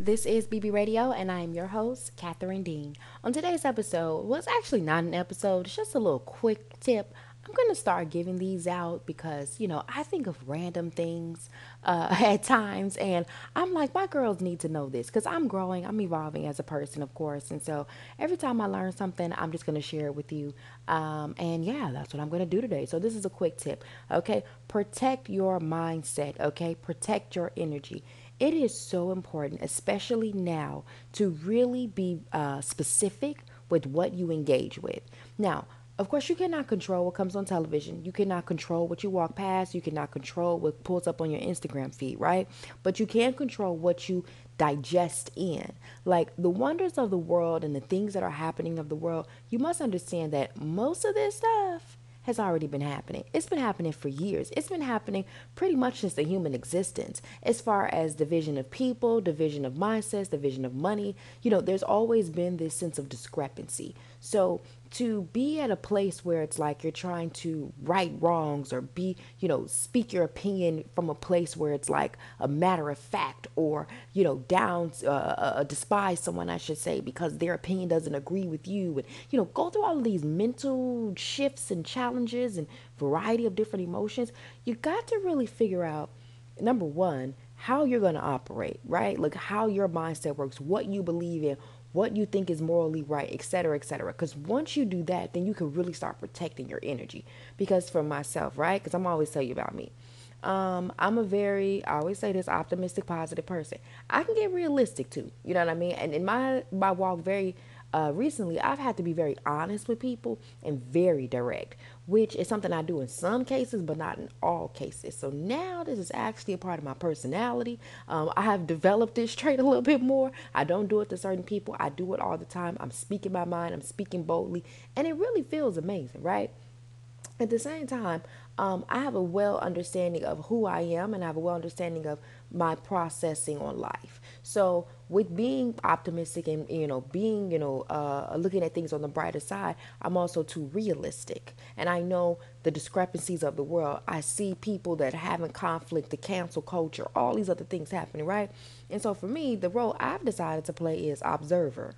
This is BB Radio, and I am your host, Catherine Dean. On today's episode, well, it's actually not an episode, it's just a little quick tip. I'm going to start giving these out because, you know, I think of random things uh, at times, and I'm like, my girls need to know this because I'm growing, I'm evolving as a person, of course. And so every time I learn something, I'm just going to share it with you. Um, and yeah, that's what I'm going to do today. So this is a quick tip, okay? Protect your mindset, okay? Protect your energy it is so important, especially now, to really be uh, specific with what you engage with. Now, of course, you cannot control what comes on television. You cannot control what you walk past. You cannot control what pulls up on your Instagram feed, right? But you can control what you digest in. Like the wonders of the world and the things that are happening of the world, you must understand that most of this stuff has already been happening. It's been happening for years. It's been happening pretty much since the human existence. As far as division of people, division of mindsets, division of money, you know, there's always been this sense of discrepancy. So to be at a place where it's like you're trying to right wrongs or be, you know, speak your opinion from a place where it's like a matter of fact or, you know, down, uh, uh, uh, despise someone, I should say, because their opinion doesn't agree with you. And, you know, go through all of these mental shifts and challenges and variety of different emotions. You got to really figure out, number one, how you're going to operate, right? Like how your mindset works, what you believe in, what you think is morally right, etc., etc. Because once you do that, then you can really start protecting your energy. Because for myself, right? Because I'm always tell you about me. Um, I'm a very, I always say this, optimistic, positive person. I can get realistic too. You know what I mean? And in my my walk, very uh, recently, I've had to be very honest with people and very direct, which is something I do in some cases, but not in all cases. So now this is actually a part of my personality. Um, I have developed this trait a little bit more. I don't do it to certain people, I do it all the time. I'm speaking my mind, I'm speaking boldly, and it really feels amazing, right? At the same time, um, I have a well understanding of who I am and I have a well understanding of my processing on life. So with being optimistic and you know being you know uh, looking at things on the brighter side, I'm also too realistic, and I know the discrepancies of the world. I see people that having conflict, the cancel culture, all these other things happening, right? And so for me, the role I've decided to play is observer.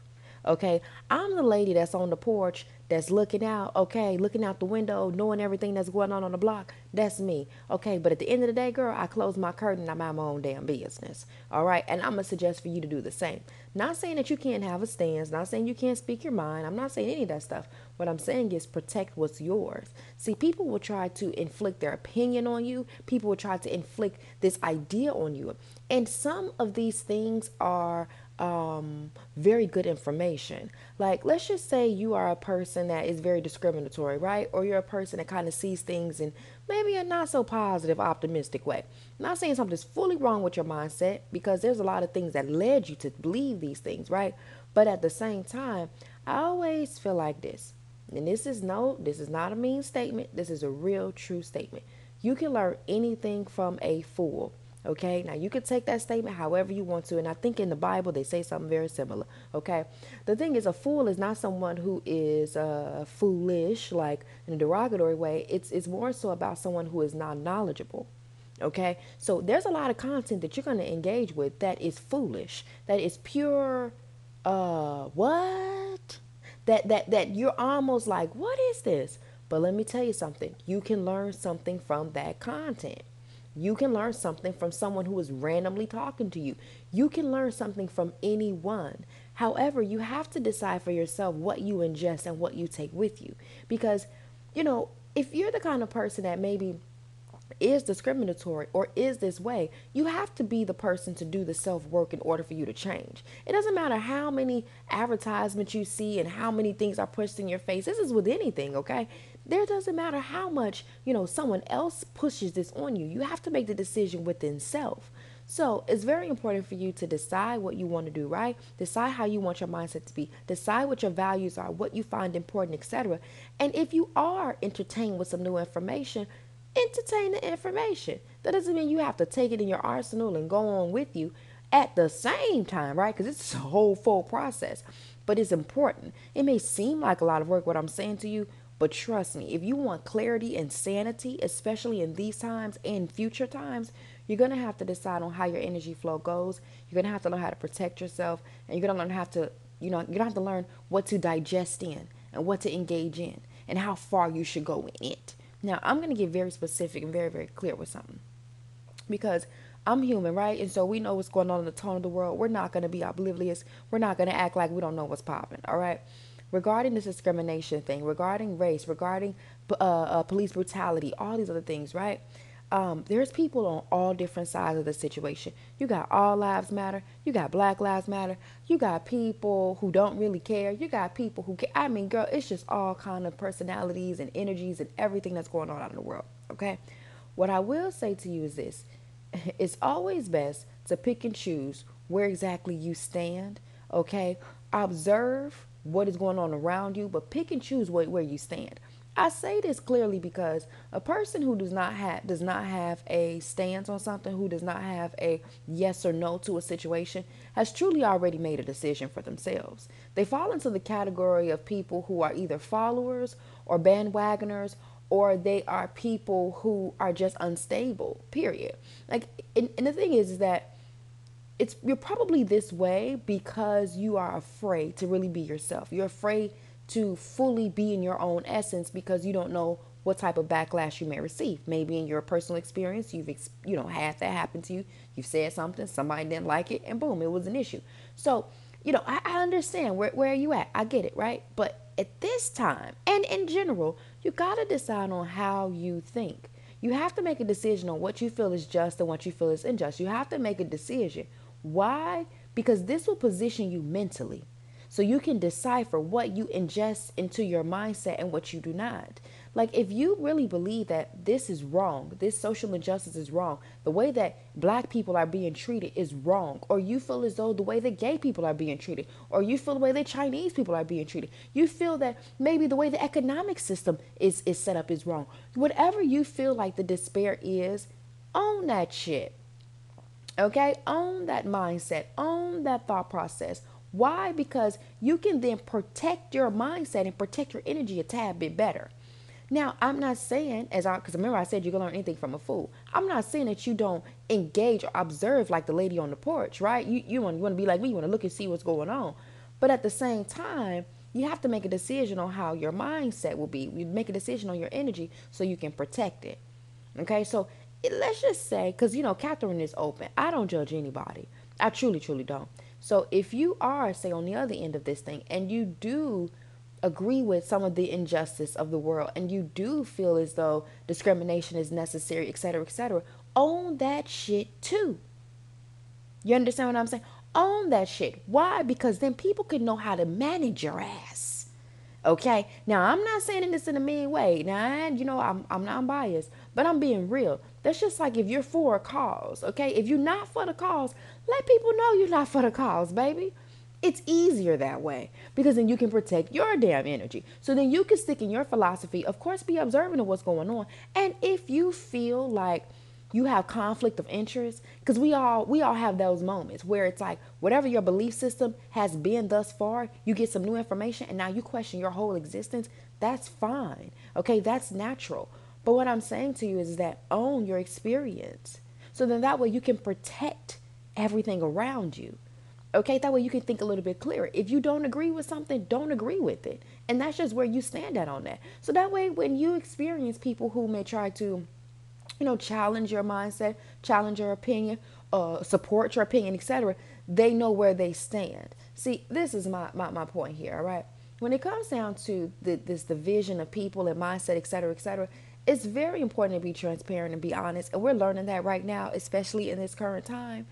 Okay, I'm the lady that's on the porch that's looking out, okay, looking out the window, knowing everything that's going on on the block. That's me. Okay, but at the end of the day, girl, I close my curtain, I'm my own damn business. All right, and I'm gonna suggest for you to do the same. Not saying that you can't have a stance, not saying you can't speak your mind. I'm not saying any of that stuff. What I'm saying is protect what's yours. See, people will try to inflict their opinion on you, people will try to inflict this idea on you. And some of these things are um, very good information. Like, let's just say you are a person that is very discriminatory, right? Or you're a person that kind of sees things in maybe a not so positive, optimistic way. I'm not saying something's fully wrong with your mindset because there's a lot of things that led you to believe these things, right? But at the same time, I always feel like this. And this is no, this is not a mean statement. This is a real, true statement. You can learn anything from a fool. Okay, now you can take that statement however you want to, and I think in the Bible they say something very similar. Okay, the thing is, a fool is not someone who is uh, foolish, like in a derogatory way. It's it's more so about someone who is not knowledgeable. Okay, so there's a lot of content that you're going to engage with that is foolish, that is pure. Uh, what? That that that you're almost like, what is this? But let me tell you something. You can learn something from that content. You can learn something from someone who is randomly talking to you. You can learn something from anyone. However, you have to decide for yourself what you ingest and what you take with you. Because, you know, if you're the kind of person that maybe is discriminatory or is this way, you have to be the person to do the self work in order for you to change. It doesn't matter how many advertisements you see and how many things are pushed in your face. This is with anything, okay? There doesn't matter how much you know someone else pushes this on you. You have to make the decision within self. So it's very important for you to decide what you want to do right? Decide how you want your mindset to be. Decide what your values are what you find important etc and if you are entertained with some new information entertain the information. That doesn't mean you have to take it in your arsenal and go on with you at the same time right? Because it's a whole full process. But it's important. It may seem like a lot of work what i'm saying to you but trust me, if you want clarity and sanity, especially in these times and future times, You're going to have to decide on how your energy flow goes. You're going to have to learn how to protect yourself. And you're going to learn how to, you know, you're going to have to learn what to digest in and what to engage in and how far you should go in it. Now, I'm going to get very specific and very, very clear with something because I'm human, right? And so we know what's going on in the tone of the world. We're not going to be oblivious. We're not going to act like we don't know what's popping, all right? Regarding this discrimination thing, regarding race, regarding uh, uh, police brutality, all these other things, right? Um, there's people on all different sides of the situation. You got all lives matter. You got Black Lives Matter. You got people who don't really care. You got people who care. I mean, girl, it's just all kind of personalities and energies and everything that's going on out in the world. Okay. What I will say to you is this: it's always best to pick and choose where exactly you stand. Okay. Observe what is going on around you, but pick and choose where, where you stand. I say this clearly because a person who does not have does not have a stance on something, who does not have a yes or no to a situation, has truly already made a decision for themselves. They fall into the category of people who are either followers or bandwagoners or they are people who are just unstable. Period. Like and, and the thing is, is that it's you're probably this way because you are afraid to really be yourself. You're afraid to fully be in your own essence because you don't know what type of backlash you may receive. Maybe in your personal experience, you've you know had that happen to you. You've said something, somebody didn't like it, and boom, it was an issue. So, you know, I, I understand where where are you at. I get it, right? But at this time, and in general, you got to decide on how you think. You have to make a decision on what you feel is just and what you feel is unjust. You have to make a decision. Why? Because this will position you mentally so you can decipher what you ingest into your mindset and what you do not. Like, if you really believe that this is wrong, this social injustice is wrong, the way that black people are being treated is wrong, or you feel as though the way that gay people are being treated, or you feel the way that Chinese people are being treated, you feel that maybe the way the economic system is, is set up is wrong. Whatever you feel like the despair is, own that shit. Okay? Own that mindset, own that thought process why? Because you can then protect your mindset and protect your energy a tad bit better. Now, I'm not saying, as I, because remember I said you can learn anything from a fool. I'm not saying that you don't engage or observe like the lady on the porch, right? You you want you want to be like me, you want to look and see what's going on, but at the same time, you have to make a decision on how your mindset will be. You make a decision on your energy so you can protect it. Okay, so let's just say, because you know, Catherine is open. I don't judge anybody. I truly, truly don't. So if you are, say, on the other end of this thing and you do agree with some of the injustice of the world and you do feel as though discrimination is necessary, et cetera, et cetera, own that shit too. You understand what I'm saying? Own that shit. Why? Because then people can know how to manage your ass. Okay. Now I'm not saying this in a mean way. Now you know I'm I'm not biased, but I'm being real. That's just like if you're for a cause. Okay. If you're not for the cause, let people know you're not for the cause, baby. It's easier that way because then you can protect your damn energy. So then you can stick in your philosophy, of course, be observant of what's going on. And if you feel like you have conflict of interest, because we all we all have those moments where it's like whatever your belief system has been thus far, you get some new information and now you question your whole existence. That's fine. Okay, that's natural. But what I'm saying to you is that own your experience. So then that way you can protect everything around you. Okay, that way you can think a little bit clearer. If you don't agree with something, don't agree with it. And that's just where you stand at on that. So that way when you experience people who may try to, you know, challenge your mindset, challenge your opinion, uh, support your opinion, etc., they know where they stand. See, this is my, my, my point here, all right? When it comes down to the, this division of people and mindset, etc., etc., it's very important to be transparent and be honest. And we're learning that right now, especially in this current time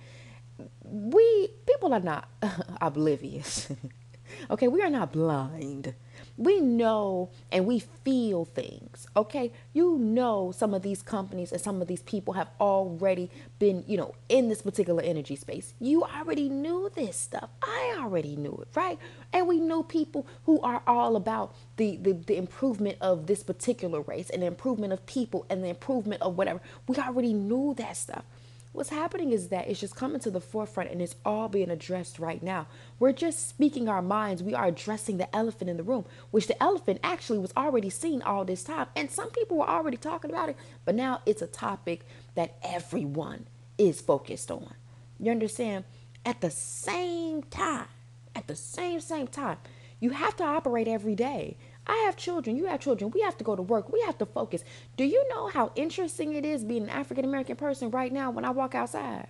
we people are not oblivious. okay, we are not blind. We know and we feel things. Okay, you know some of these companies and some of these people have already been, you know, in this particular energy space. You already knew this stuff. I already knew it, right? And we know people who are all about the, the, the improvement of this particular race and the improvement of people and the improvement of whatever. We already knew that stuff. What's happening is that it's just coming to the forefront and it's all being addressed right now. We're just speaking our minds. We are addressing the elephant in the room, which the elephant actually was already seen all this time. And some people were already talking about it, but now it's a topic that everyone is focused on. You understand? At the same time, at the same same time, you have to operate every day. I have children, you have children. We have to go to work. We have to focus. Do you know how interesting it is being an African American person right now when I walk outside?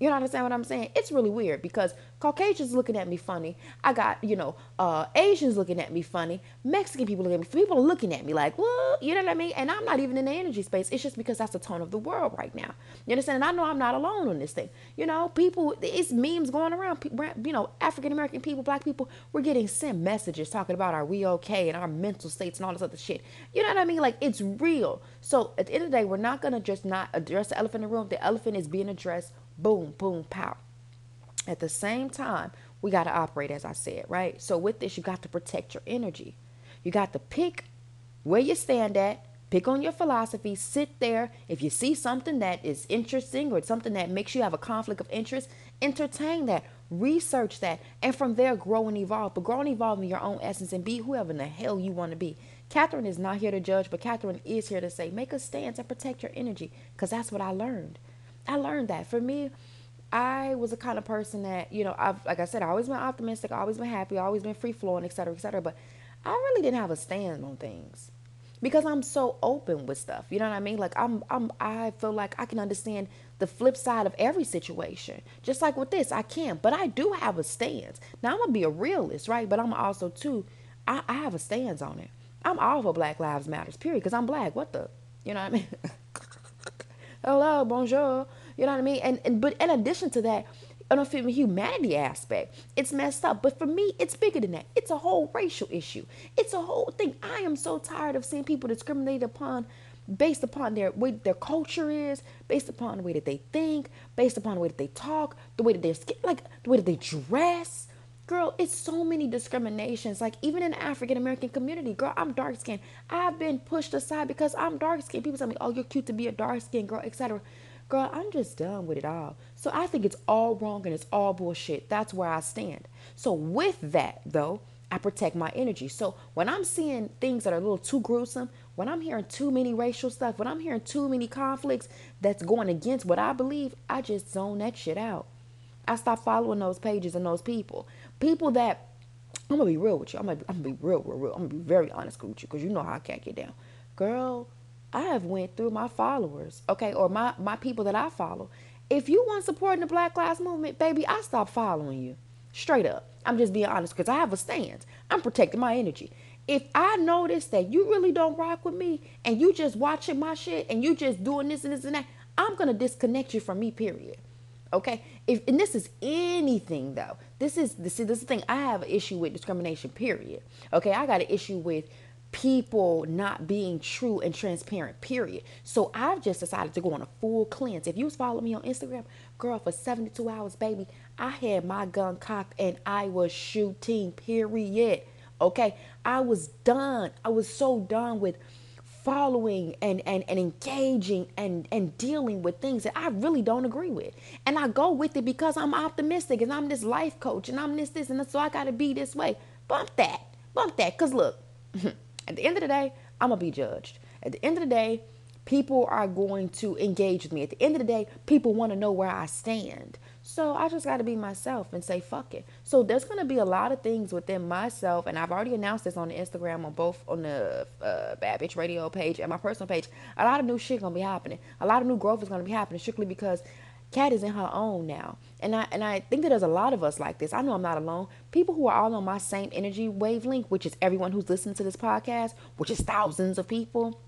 You know understand what I'm saying? It's really weird because Caucasians looking at me funny. I got, you know, uh, Asians looking at me funny. Mexican people looking at me. People are looking at me like, what? You know what I mean? And I'm not even in the energy space. It's just because that's the tone of the world right now. You understand? And I know I'm not alone on this thing. You know, people, it's memes going around. You know, African American people, black people, we're getting sent messages talking about are we okay and our mental states and all this other shit. You know what I mean? Like, it's real. So at the end of the day, we're not going to just not address the elephant in the room. The elephant is being addressed boom, boom, pow. At the same time, we got to operate as I said, right? So with this, you got to protect your energy. You got to pick where you stand at, pick on your philosophy, sit there. If you see something that is interesting or something that makes you have a conflict of interest, entertain that, research that, and from there grow and evolve. But grow and evolve in your own essence and be whoever in the hell you want to be. Catherine is not here to judge, but Catherine is here to say, make a stance and protect your energy, because that's what I learned. I learned that. For me, I was the kind of person that, you know, I've like I said, I always been optimistic, always been happy, always been free flowing, etc., etc. But I really didn't have a stand on things because I'm so open with stuff. You know what I mean? Like I'm, I'm, I feel like I can understand the flip side of every situation. Just like with this, I can, but I do have a stance. Now I'm gonna be a realist, right? But I'm also too, I, I have a stance on it. I'm all for Black Lives Matters, period, because I'm black. What the, you know what I mean? hello, bonjour. You know what I mean? And, and but in addition to that, on a humanity aspect, it's messed up. But for me, it's bigger than that. It's a whole racial issue. It's a whole thing. I am so tired of seeing people discriminated upon based upon their way their culture is, based upon the way that they think, based upon the way that they talk, the way that they're like the way that they dress. Girl, it's so many discriminations. Like even in African American community, girl, I'm dark skinned. I've been pushed aside because I'm dark skinned. People tell me, "Oh, you're cute to be a dark skinned girl," etc. Girl, I'm just done with it all. So I think it's all wrong and it's all bullshit. That's where I stand. So with that, though, I protect my energy. So when I'm seeing things that are a little too gruesome, when I'm hearing too many racial stuff, when I'm hearing too many conflicts that's going against what I believe, I just zone that shit out. I stop following those pages and those people. People that I'm gonna be real with you. I'm gonna, I'm gonna be real, real, real. I'm gonna be very honest with you because you know how I can't get down. Girl, I have went through my followers, okay, or my my people that I follow. If you want support in the Black Lives Movement, baby, I stop following you. Straight up. I'm just being honest because I have a stance. I'm protecting my energy. If I notice that you really don't rock with me and you just watching my shit and you just doing this and this and that, I'm gonna disconnect you from me, period. Okay. If and this is anything though. This is this is this thing. I have an issue with discrimination, period. Okay, I got an issue with people not being true and transparent, period. So I've just decided to go on a full cleanse. If you was following me on Instagram, girl, for 72 hours, baby, I had my gun cocked and I was shooting, period. Okay. I was done. I was so done with following and, and, and engaging and, and dealing with things that I really don't agree with. And I go with it because I'm optimistic and I'm this life coach and I'm this, this, and so I got to be this way. Bump that. Bump that. Because look, at the end of the day, I'm going to be judged. At the end of the day, people are going to engage with me. At the end of the day, people want to know where I stand. So I just got to be myself and say fuck it. So there's gonna be a lot of things within myself, and I've already announced this on the Instagram on both on the uh, Bad Bitch Radio page and my personal page. A lot of new shit gonna be happening. A lot of new growth is gonna be happening strictly because Cat is in her own now, and I and I think that there's a lot of us like this. I know I'm not alone. People who are all on my same energy wavelength, which is everyone who's listening to this podcast, which is thousands of people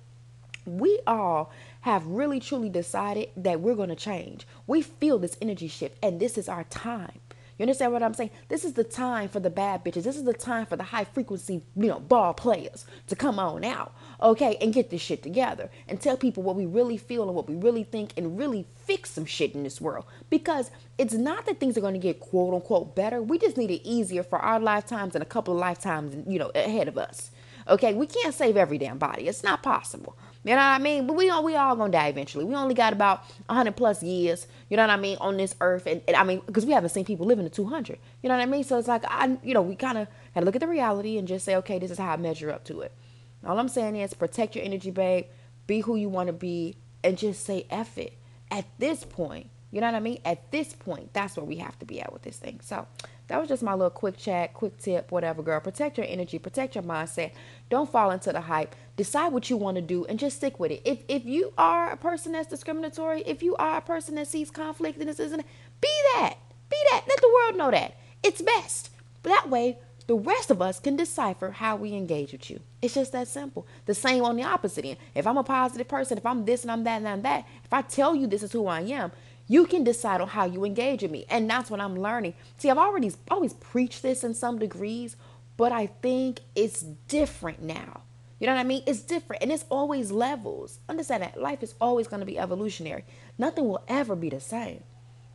we all have really truly decided that we're going to change. We feel this energy shift, and this is our time. You understand what I'm saying? This is the time for the bad bitches. This is the time for the high frequency, you know, ball players to come on out, okay, and get this shit together and tell people what we really feel and what we really think and really fix some shit in this world. Because it's not that things are going to get quote unquote better. We just need it easier for our lifetimes and a couple of lifetimes, you know, ahead of us. Okay, we can't save every damn body. It's not possible. You know what I mean? But we all we all gonna die eventually. We only got about hundred plus years. You know what I mean on this earth, and, and I mean because we haven't seen people living to two hundred. You know what I mean? So it's like I, you know, we kind of had to look at the reality and just say, okay, this is how I measure up to it. All I'm saying is protect your energy, babe. Be who you want to be, and just say F it. At this point, You know what I mean? At this point, that's where we have to be at with this thing. So that was just my little quick chat, quick tip, whatever, girl. Protect your energy, protect your mindset. Don't fall into the hype. Decide what you want to do and just stick with it. If if you are a person that's discriminatory, if you are a person that sees conflict and this isn't, be that. Be that. Let the world know that. It's best. That way, the rest of us can decipher how we engage with you. It's just that simple. The same on the opposite end. If I'm a positive person, if I'm this and I'm that and I'm that, if I tell you this is who I am, you can decide on how you engage with me. And that's what I'm learning. See, I've already always preached this in some degrees, but I think it's different now. You know what I mean? It's different and it's always levels. Understand that life is always going to be evolutionary. Nothing will ever be the same.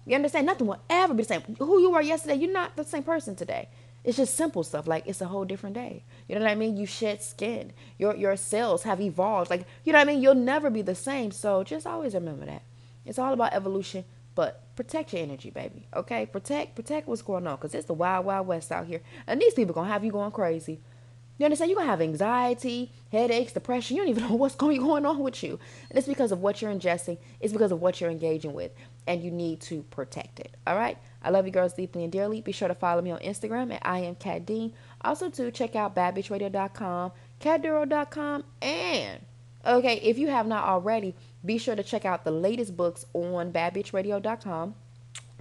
You understand? Nothing will ever be the same. Who you were yesterday, you're not the same person today. It's just simple stuff like it's a whole different day. You know what I mean? You shed skin. Your your cells have evolved. Like, you know what I mean? You'll never be the same. So just always remember that. It's all about evolution, but protect your energy, baby. Okay? Protect protect what's going on cuz it's the wild wild west out here. And these people to have you going crazy. You understand? You're going to have anxiety, headaches, depression. You don't even know what's going going on with you. And it's because of what you're ingesting. It's because of what you're engaging with. And you need to protect it. All right? I love you girls deeply and dearly. Be sure to follow me on Instagram at I am Cat Dean. Also, to check out badbitchradio.com, catduro.com, and okay, if you have not already, be sure to check out the latest books on badbitchradio.com.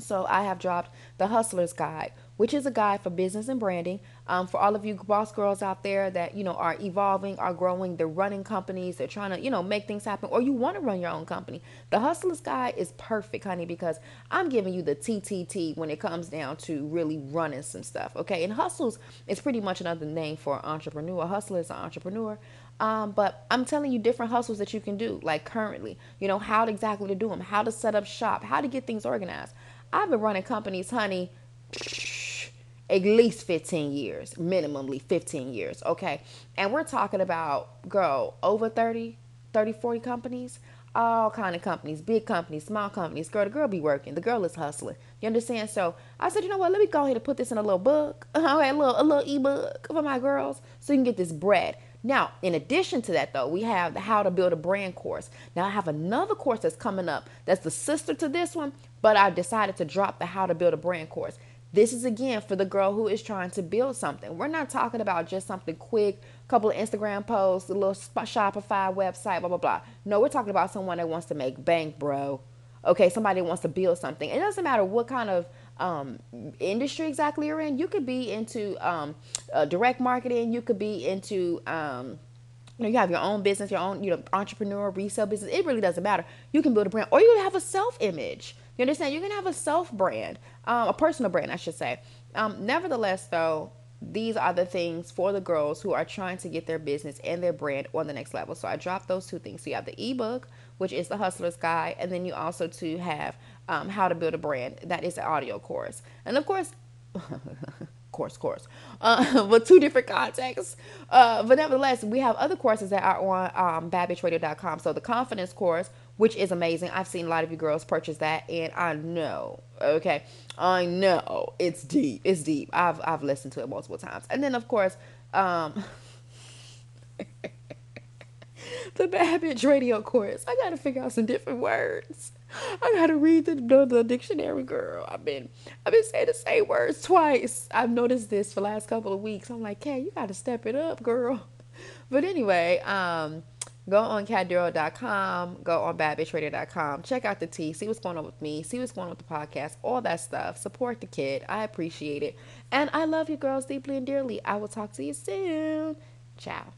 So I have dropped The Hustler's Guide, which is a guide for business and branding. Um, for all of you boss girls out there that you know are evolving, are growing, they're running companies, they're trying to you know make things happen, or you want to run your own company. The Hustler's Guide is perfect, honey, because I'm giving you the TTT when it comes down to really running some stuff. Okay, and hustles is pretty much another name for entrepreneur. Hustler is an entrepreneur. Um, but I'm telling you different hustles that you can do, like currently, you know, how to exactly to do them, how to set up shop, how to get things organized. I've been running companies, honey, at least 15 years, minimally 15 years, okay? And we're talking about, girl, over 30, 30, 40 companies, all kind of companies, big companies, small companies. Girl, the girl be working. The girl is hustling. You understand? So I said, you know what? Let me go ahead and put this in a little book, okay, a little, a little ebook for my girls, so you can get this bread. Now, in addition to that, though, we have the How to Build a Brand course. Now, I have another course that's coming up that's the sister to this one, but I've decided to drop the How to Build a Brand course. This is again for the girl who is trying to build something. We're not talking about just something quick, couple of Instagram posts, a little Shopify website, blah, blah, blah. No, we're talking about someone that wants to make bank, bro. Okay, somebody wants to build something. It doesn't matter what kind of um, industry exactly you're in. You could be into um, uh, direct marketing. You could be into um, you know, you have your own business, your own, you know, entrepreneur, resale business. It really doesn't matter. You can build a brand, or you have a self image. You understand? You can have a self brand, um, a personal brand, I should say. Um, nevertheless, though, these are the things for the girls who are trying to get their business and their brand on the next level. So I dropped those two things. So you have the ebook, which is the Hustler's Guide, and then you also to have um, how to build a brand. That is an audio course, and of course. course, course, uh, but two different contexts. Uh, but nevertheless, we have other courses that are on um, badbitchradio.com. So the confidence course, which is amazing. I've seen a lot of you girls purchase that, and I know, okay, I know it's deep. It's deep. I've I've listened to it multiple times, and then of course, um, the Bitch Radio course. I got to figure out some different words. I gotta read the, the, the, dictionary, girl. I've been I've been saying the same words twice. I've noticed this for the last couple of weeks. I'm like, hey, you gotta step it up, girl. But anyway, um, go on catduro.com, go on badbitchradio.com, check out the tea, see what's going on with me, see what's going on with the podcast, all that stuff. Support the kid. I appreciate it. And I love you girls deeply and dearly. I will talk to you soon. Ciao.